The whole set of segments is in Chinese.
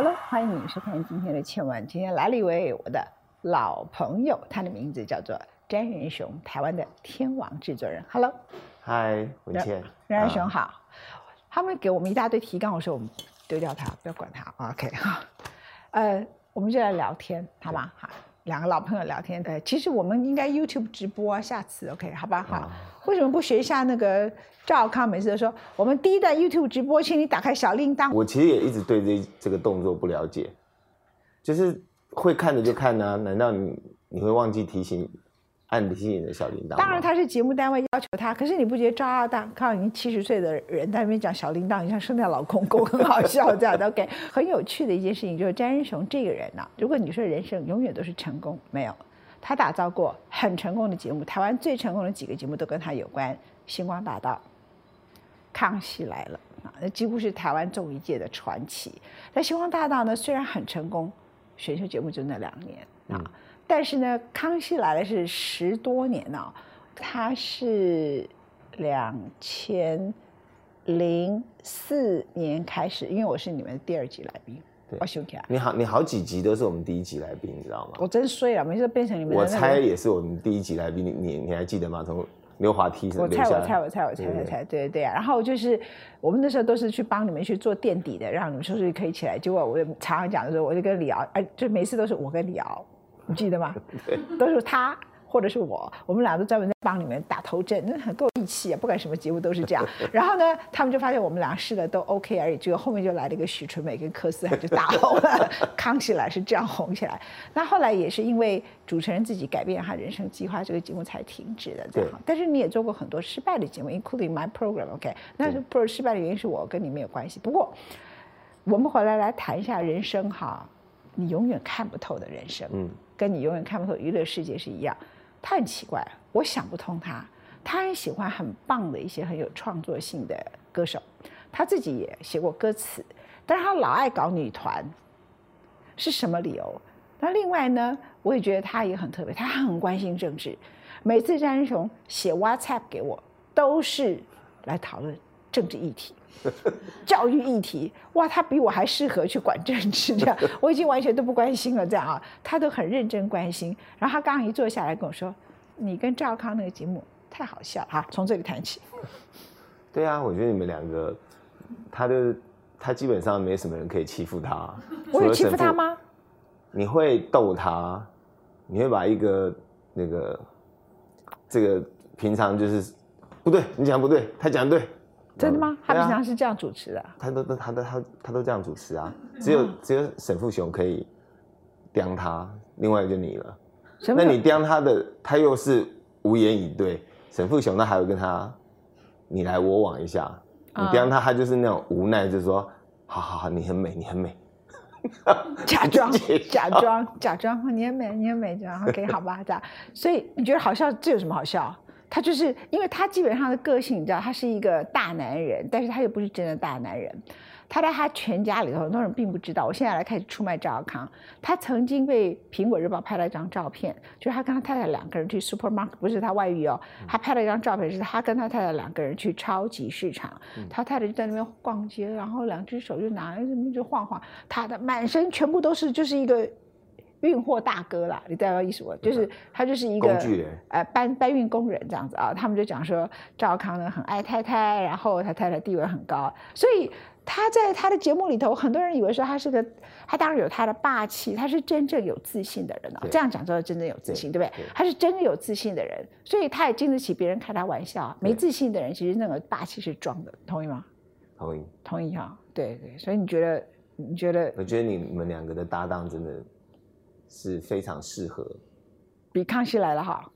Hello，欢迎你收看今天的《千万》。今天来了一位我的老朋友，他的名字叫做詹仁雄，台湾的天王制作人。Hello，嗨，文倩，詹仁雄好。他们给我们一大堆提纲，我说我们丢掉它，不要管它。OK 哈，呃，我们就来聊天，好吗？好，两个老朋友聊天。对，其实我们应该 YouTube 直播啊，下次 OK 好吧？好，为什么不学一下那个赵康？每次都说我们第一段 YouTube 直播，请你打开小铃铛。我其实也一直对这这个动作不了解，就是会看的就看呢，难道你你会忘记提醒？按提醒的小铃铛。当然，他是节目单位要求他。可是你不觉得赵二大看已经七十岁的人在那边讲小铃铛，像圣诞老公公，很好笑这样的？OK，很有趣的一件事情就是詹仁雄这个人呢，如果你说人生永远都是成功，没有，他打造过很成功的节目，台湾最成功的几个节目都跟他有关，《星光大道》、《康熙来了》啊，那几乎是台湾综艺界的传奇。在《星光大道》呢，虽然很成功，选秀节目就那两年啊。但是呢，康熙来了是十多年呢，他是两千零四年开始，因为我是你们的第二集来宾，我兄弟啊，你好，你好几集都是我们第一集来宾，你知道吗？我真衰了，每次变成你们。我猜也是我们第一集来宾，你你你还记得吗？从溜滑梯我猜我猜我猜我猜我猜，对对对啊！然后就是我们那时候都是去帮你们去做垫底的，让你们说是可以起来。结果我常常讲的时候，我就跟李敖，哎，就每次都是我跟李敖。你记得吗？都是他或者是我，我们俩都专门在帮你们打头阵，那很够义气啊！不管什么节目都是这样。然后呢，他们就发现我们俩试的都 OK 而已，结果后面就来了一个许纯美跟柯思，就大红了。康起来是这样红起来。那后来也是因为主持人自己改变他人生计划，这个节目才停止的。这样。但是你也做过很多失败的节目，including my program。OK，那是不失败的原因是我跟你没有关系。不过我们回来来谈一下人生哈，你永远看不透的人生。嗯。跟你永远看不透娱乐世界是一样，他很奇怪，我想不通他。他很喜欢很棒的一些很有创作性的歌手，他自己也写过歌词，但是他老爱搞女团，是什么理由？那另外呢，我也觉得他也很特别，他很关心政治。每次詹仁雄写 WhatsApp 给我，都是来讨论政治议题。教育议题，哇，他比我还适合去管政治，这样 我已经完全都不关心了，这样啊，他都很认真关心。然后他刚刚一坐下来跟我说：“你跟赵康那个节目太好笑哈，从这里谈起。”对啊，我觉得你们两个，他的他基本上没什么人可以欺负他。我有欺负他吗？你会逗他，你会把一个那个这个平常就是不对，你讲不对，他讲对。真的吗？他平常是这样主持的。他都都他都他他都这样主持啊，只有只有沈富雄可以刁他，另外就你了。那你刁他的，他又是无言以对。沈富雄那还会跟他你来我往一下，你刁他，他就是那种无奈，就是说，好好好，你很美，你很美，假装假装假装，你很美，你很美，这样 OK 好吧？这样，所以你觉得好笑？这有什么好笑？他就是因为他基本上的个性，你知道，他是一个大男人，但是他又不是真的大男人。他在他全家里头，很多人并不知道。我现在来开始出卖赵康。他曾经被《苹果日报》拍了一张照片，就是他跟他太太两个人去 supermarket，不是他外遇哦。他拍了一张照片，是他跟他太太两个人去超级市场。他太太就在那边逛街，然后两只手就拿着就晃晃，他的满身全部都是，就是一个。运货大哥啦，你知道意思我就是他就是一个呃搬搬运工人这样子啊，他们就讲说赵康呢很爱太太，然后他太太地位很高，所以他在他的节目里头，很多人以为说他是个，他当然有他的霸气，他是真正有自信的人啊，这样讲叫真正有自信，对不对？他是真的有自信的人，所以他也经得起别人开他玩笑。没自信的人其实那个霸气是装的，同意吗？同意，同意哈，对对，所以你觉得你觉得？我觉得你们两个的搭档真的。是非常适合，比康熙来了哈。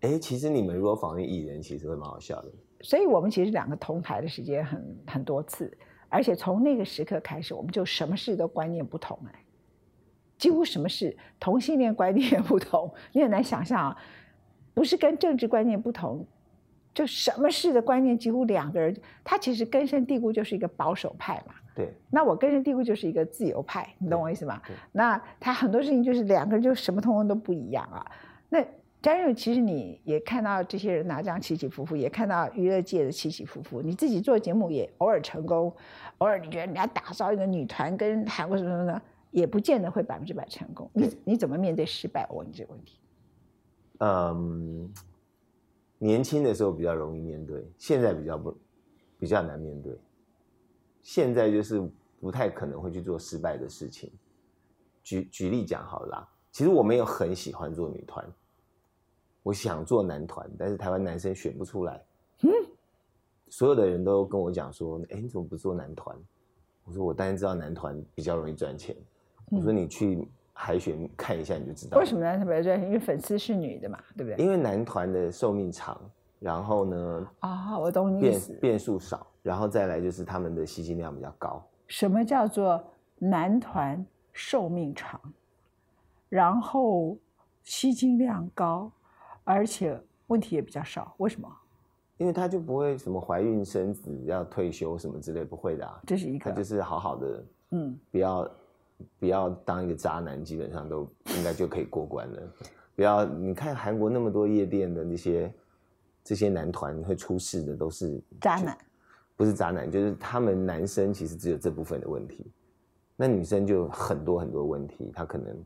哎，其实你们如果访问艺人，其实会蛮好笑的。所以我们其实两个同台的时间很很多次，而且从那个时刻开始，我们就什么事都观念不同哎，几乎什么事同性恋观念不同，你很难想象啊，不是跟政治观念不同，就什么事的观念几乎两个人，他其实根深蒂固就是一个保守派嘛。对，那我根深蒂固就是一个自由派，你懂我意思吗？那他很多事情就是两个人就什么通通都不一样啊。那张佑，其实你也看到这些人拿这样起起伏伏，也看到娱乐界的起起伏伏。你自己做节目也偶尔成功，偶尔你觉得人家打造一个女团跟韩国什么什么的，也不见得会百分之百成功。你你怎么面对失败？我问你这个问题。嗯，年轻的时候比较容易面对，现在比较不比较难面对。现在就是不太可能会去做失败的事情。举举例讲好了，其实我没有很喜欢做女团。我想做男团，但是台湾男生选不出来。嗯，所有的人都跟我讲说：“哎，你怎么不做男团？”我说：“我当然知道男团比较容易赚钱。”我说：“你去海选看一下，你就知道。”为什么男团比较赚钱？因为粉丝是女的嘛，对不对？因为男团的寿命长，然后呢？啊，我懂你意思。变数少，然后再来就是他们的吸金量比较高。什么叫做男团寿命长，然后吸金量高？而且问题也比较少，为什么？因为他就不会什么怀孕生子要退休什么之类，不会的。这是一个，他就是好好的，嗯，不要不要当一个渣男，基本上都应该就可以过关了。不要你看韩国那么多夜店的那些这些男团会出事的都是渣男，不是渣男，就是他们男生其实只有这部分的问题，那女生就很多很多问题，她可能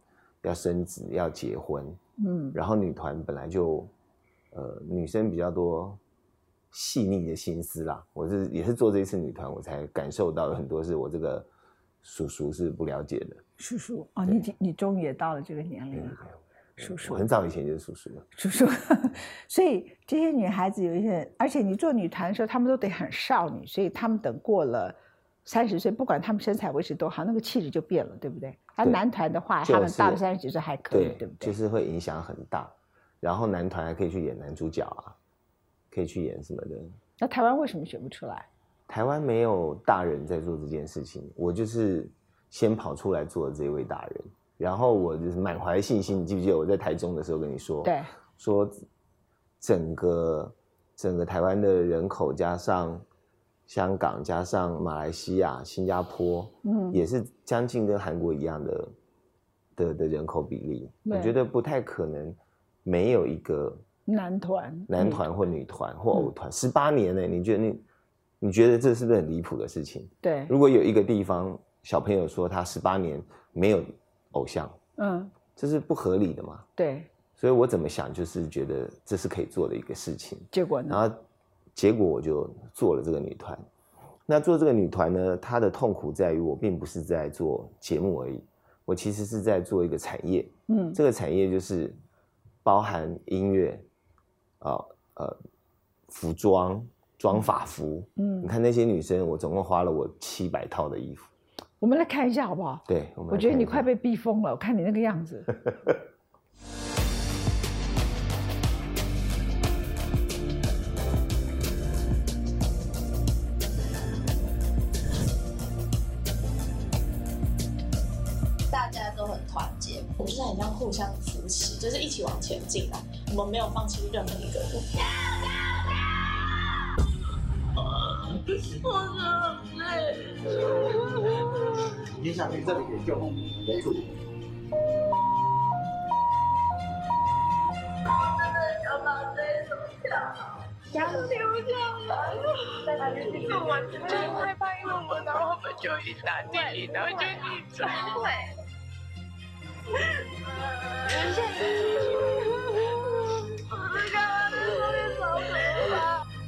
要生子要结婚。嗯，然后女团本来就，呃，女生比较多细腻的心思啦。我是也是做这一次女团，我才感受到很多是我这个叔叔是不了解的。叔叔哦，你你终于也到了这个年龄了，叔叔。很早以前就是叔叔了。叔叔，所以这些女孩子有一些，而且你做女团的时候，她们都得很少女，所以她们等过了三十岁，不管她们身材维持多好，那个气质就变了，对不对？而男团的话，他们到了三十几岁还可以，对不对？就是会影响很大。然后男团还可以去演男主角啊，可以去演什么的。那台湾为什么选不出来？台湾没有大人在做这件事情，我就是先跑出来做的这位大人。然后我就是满怀信心，你记不记得我在台中的时候跟你说？对，说整个整个台湾的人口加上。香港加上马来西亚、新加坡，嗯，也是将近跟韩国一样的的的人口比例。我觉得不太可能没有一个男团、男团或女团或偶团。十八年呢？你觉得你你觉得这是不是很离谱的事情？对。如果有一个地方小朋友说他十八年没有偶像，嗯，这是不合理的嘛？对。所以我怎么想，就是觉得这是可以做的一个事情。结果呢？然后。结果我就做了这个女团。那做这个女团呢，她的痛苦在于我并不是在做节目而已，我其实是在做一个产业。嗯，这个产业就是包含音乐，啊呃，服装、装法服。嗯，你看那些女生，我总共花了我七百套的衣服。我们来看一下好不好？对，我觉得你快被逼疯了，我看你那个样子。就是很像互相扶持，就是一起往前进的。我们没有放弃任何一个人。我好累。你想去这里给救，没住。要把这手跳，要丢掉了。我完全害怕，因为我然后我们就一打第一，然后就一转。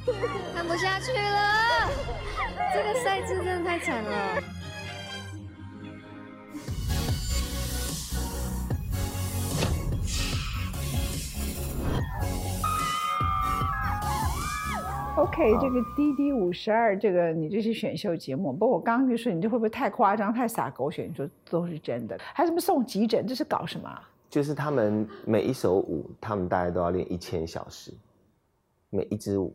我看不下去了，这个赛制真的太惨了。OK，这个滴滴五十二，这个你这是选秀节目，不过我刚刚就说你这会不会太夸张、太撒狗血？你说都是真的，还什么送急诊？这是搞什么？就是他们每一首舞，他们大概都要练一千小时，每一支舞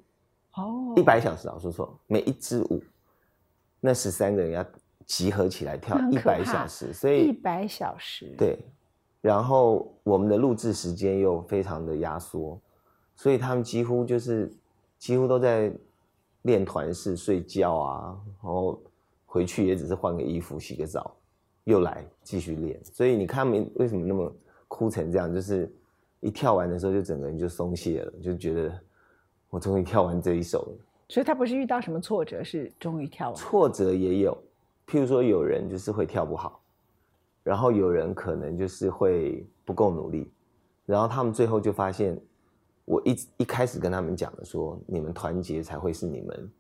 哦，一百小时啊，说错，每一支舞，那十三个人要集合起来跳一百小时，所以一百小时对，然后我们的录制时间又非常的压缩，所以他们几乎就是。几乎都在练团式睡觉啊，然后回去也只是换个衣服、洗个澡，又来继续练。所以你看，没为什么那么哭成这样，就是一跳完的时候就整个人就松懈了，就觉得我终于跳完这一首了。所以他不是遇到什么挫折，是终于跳完。挫折也有，譬如说有人就是会跳不好，然后有人可能就是会不够努力，然后他们最后就发现，我一一开始跟他们讲的说，你们团结才会是你们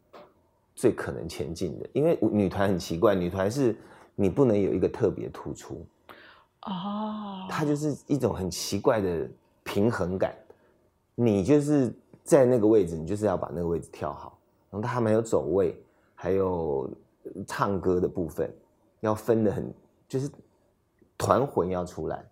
最可能前进的，因为女团很奇怪，女团是你不能有一个特别突出，哦，它就是一种很奇怪的平衡感，你就是在那个位置，你就是要把那个位置跳好，然后他们还有走位，还有唱歌的部分，要分的很，就是团魂要出来。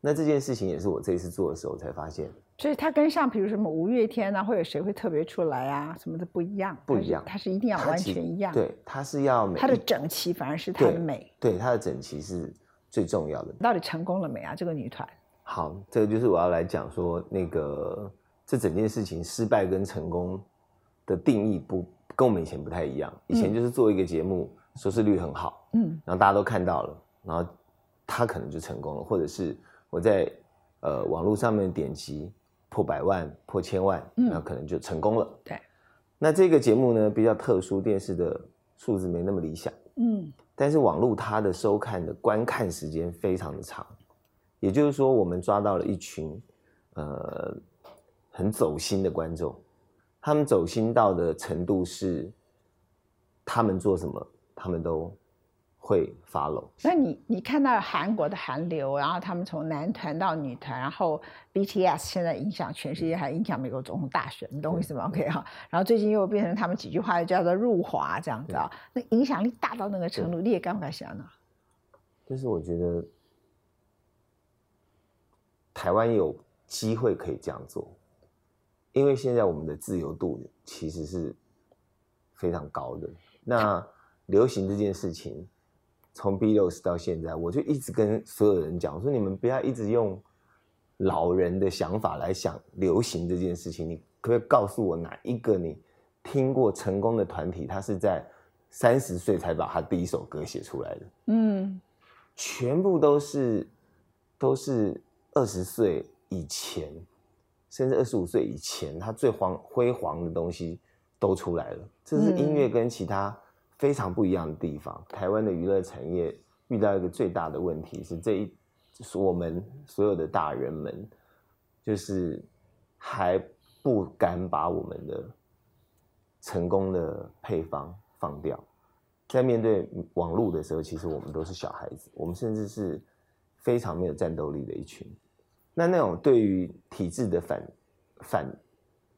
那这件事情也是我这一次做的时候才发现，所以它跟像比如什么五月天啊，或者谁会特别出来啊，什么的不一样，不一样它是一定要完全一样，，对，它是要美它的整齐反而是它的美。对它的整齐是最重要的。到底成功了没啊？这个女团好，这个就是我要来讲说，那个这整件事情失败跟成功的定义不跟我们以前不太一样。以前就是做一个节目，收视率很好，嗯，然后大家都看到了，然后他可能就成功了，或者是我在呃网络上面点击破百万、破千万，嗯那可能就成功了。对，那这个节目呢比较特殊，电视的数字没那么理想。嗯但是网络它的收看的观看时间非常的长，也就是说，我们抓到了一群呃很走心的观众，他们走心到的程度是，他们做什么，他们都会 follow。那你你看到韩国的韩流，然后他们从男团到女团，然后 BTS 现在影响全世界，还影响美国总统大选，你懂我意思吗？OK 哈，然后最近又变成他们几句话又叫做入华这样子啊，那影响力大到那个程度，你也敢不敢想呢？就是我觉得台湾有机会可以这样做，因为现在我们的自由度其实是非常高的。那 流行这件事情，从 Beatles 到现在，我就一直跟所有人讲，我说你们不要一直用老人的想法来想流行这件事情，你可不可以告诉我哪一个你听过成功的团体，他是在三十岁才把他第一首歌写出来的？嗯全部都是都是二十岁以前，甚至二十五岁以前，他最黄辉煌的东西都出来了。这是音乐跟其他非常不一样的地方。台湾的娱乐产业遇到一个最大的问题是，这一是我们所有的大人们，就是还不敢把我们的成功的配方放掉。在面对网络的时候，其实我们都是小孩子，我们甚至是非常没有战斗力的一群。那那种对于体制的反反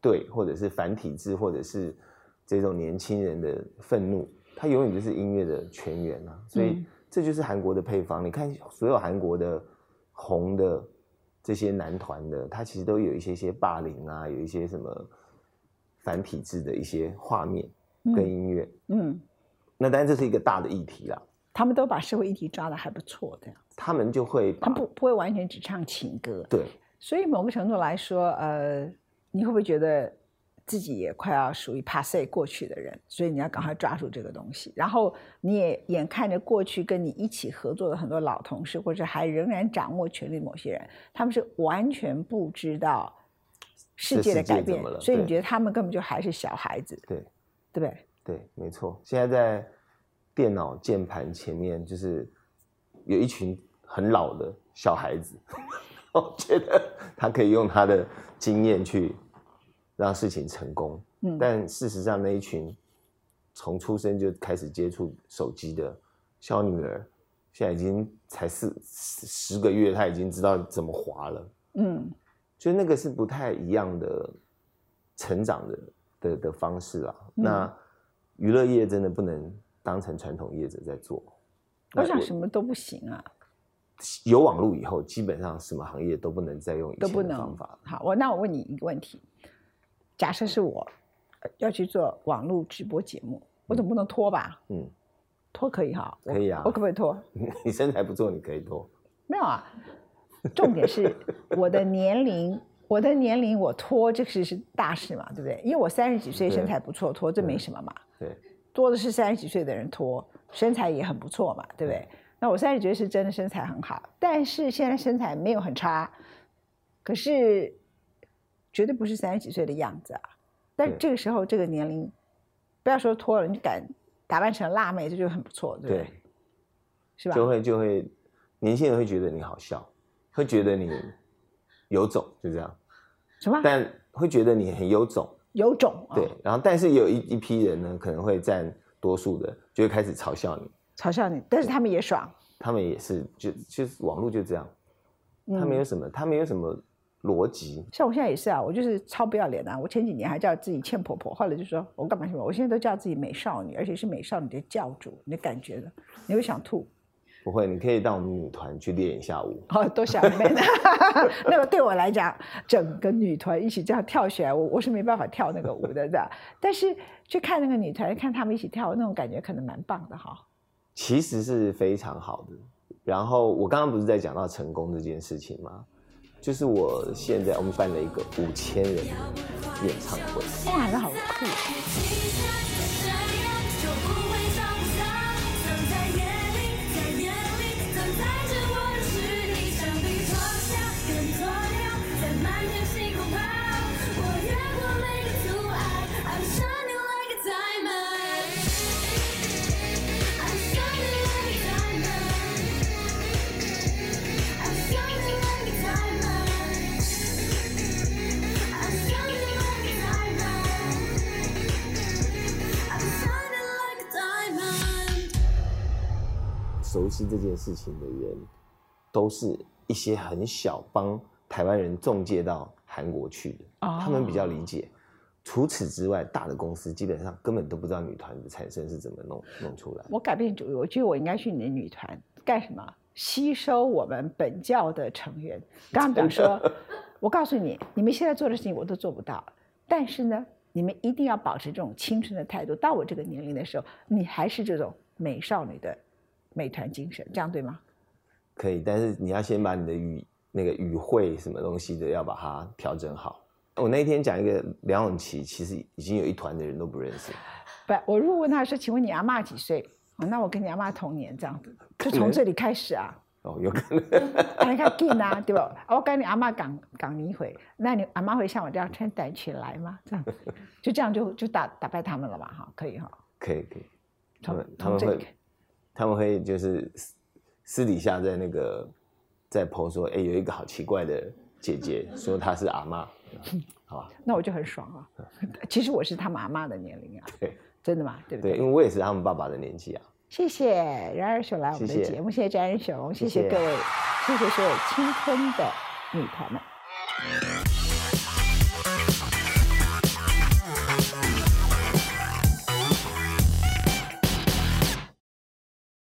对，或者是反体制，或者是这种年轻人的愤怒，它永远就是音乐的全员啊。所以嗯这就是韩国的配方。你看，所有韩国的红的这些男团的，他其实都有一些些霸凌啊，有一些什么反体制的一些画面跟音乐。嗯，那当然这是一个大的议题啦，他们都把社会议题抓得还不错，这样，他们就会把他不不会完全只唱情歌，对所以某个程度来说，呃，你会不会觉得自己也快要属于 passe 过去的人？所以你要赶快抓住这个东西，然后你也眼看着过去跟你一起合作的很多老同事，或者还仍然掌握权力某些人，他们是完全不知道世界的改变所以你对觉得他们根本就还是小孩子，对对不对？对，没错。现在在电脑键盘前面，就是有一群很老的小孩子，我觉得他可以用他的经验去让事情成功。嗯但事实上，那一群从出生就开始接触手机的小女儿，现在已经才四十十个月，她已经知道怎么滑了。嗯所以那个是不太一样的成长的的的方式啊。嗯那娱乐业真的不能当成传统业者在做。我想什么都不行啊，有网络以后，基本上什么行业都不能再用以前的方法。好，我那我问你一个问题：假设是我呃要去做网络直播节目，我总不能拖吧？嗯，拖可以哈，可以啊我可不可以拖？你身材不错，你可以拖。没有啊，重点是我的年龄，我的年龄我拖这个是是大事嘛，对不对？因为我三十几岁身材不错，拖这没什么嘛。对，多的是三十几岁的人拖，身材也很不错嘛，对不对？那我三十几岁是真的身材很好，但是现在身材没有很差，可可是绝对不是三十几岁的样子啊。但对这个时候这个年龄，不要说脱了，你敢打扮成辣妹，这就很不错，对不对？对，是吧？就会就会年轻人会觉得你好笑，会觉得你有种，就这样，什么但会觉得你很有种，有种？哦对。然后但是有一一批人呢，可能会占多数的，就会开始嘲笑你。嘲笑你，但是他们也爽。他们也是，就就是网络就这样，他没有什么，他没有什么逻辑。像我现在也是啊，我就是超不要脸啊！我前几年还叫自己欠婆婆，后来就说我干嘛什么？我现在都叫自己美少女，而且是美少女的教主，你的感觉呢？你会想吐？不会，你可以到我们女团去练一下舞。哦，多想 man。那个对我来讲，整个女团一起这样跳起来，我我是没办法跳那个舞的，这样。但是去看那个女团，看他们一起跳，那种感觉可能蛮棒的哈。其实是非常好的。然后我刚刚不是在讲到成功这件事情吗？就是我现在我们办了一个五千人的演唱会，哇，那好酷！熟悉这件事情的人，都是一些很小帮台湾人中介到韩国去的，哦他们比较理解。除此之外，大的公司基本上根本都不知道女团的产生是怎么弄弄出来的。我改变主意，我觉得我应该去你的女团干什么？吸收我们本教的成员。刚刚讲说，我告诉你，你们现在做的事情我都做不到，但是呢，你们一定要保持这种青春的态度。到我这个年龄的时候，你还是这种美少女的美团精神，这样对吗？可以，但是你要先把你的语那个语汇什么东西的要把它调整好。我那天讲一个梁咏琪，其实已经有一团的人都不认识。不，我如果问他说，请问你阿妈几岁？哦那我跟你阿妈同年，这样子，就从这里开始啊。哦，有可能。啊，你看近啊，对吧？我跟你阿妈讲讲你一回，那你阿妈会像我这样穿短裙来吗？这样，就这样就就打打败他们了吧？哈，可以哈。可 以可以，他从们他们会从这里他们会就是私私底下在那个在 PO 说，哎、有一个好奇怪的姐姐，说她是阿妈，好吧？那我就很爽啊。其实我是他们阿妈的年龄啊，对真的吗？对不对，因为我也是他们爸爸的年纪啊。谢谢冉尔熊来我们的节目，谢谢詹仁雄，谢谢谢谢各位，谢谢所有青春的女团们。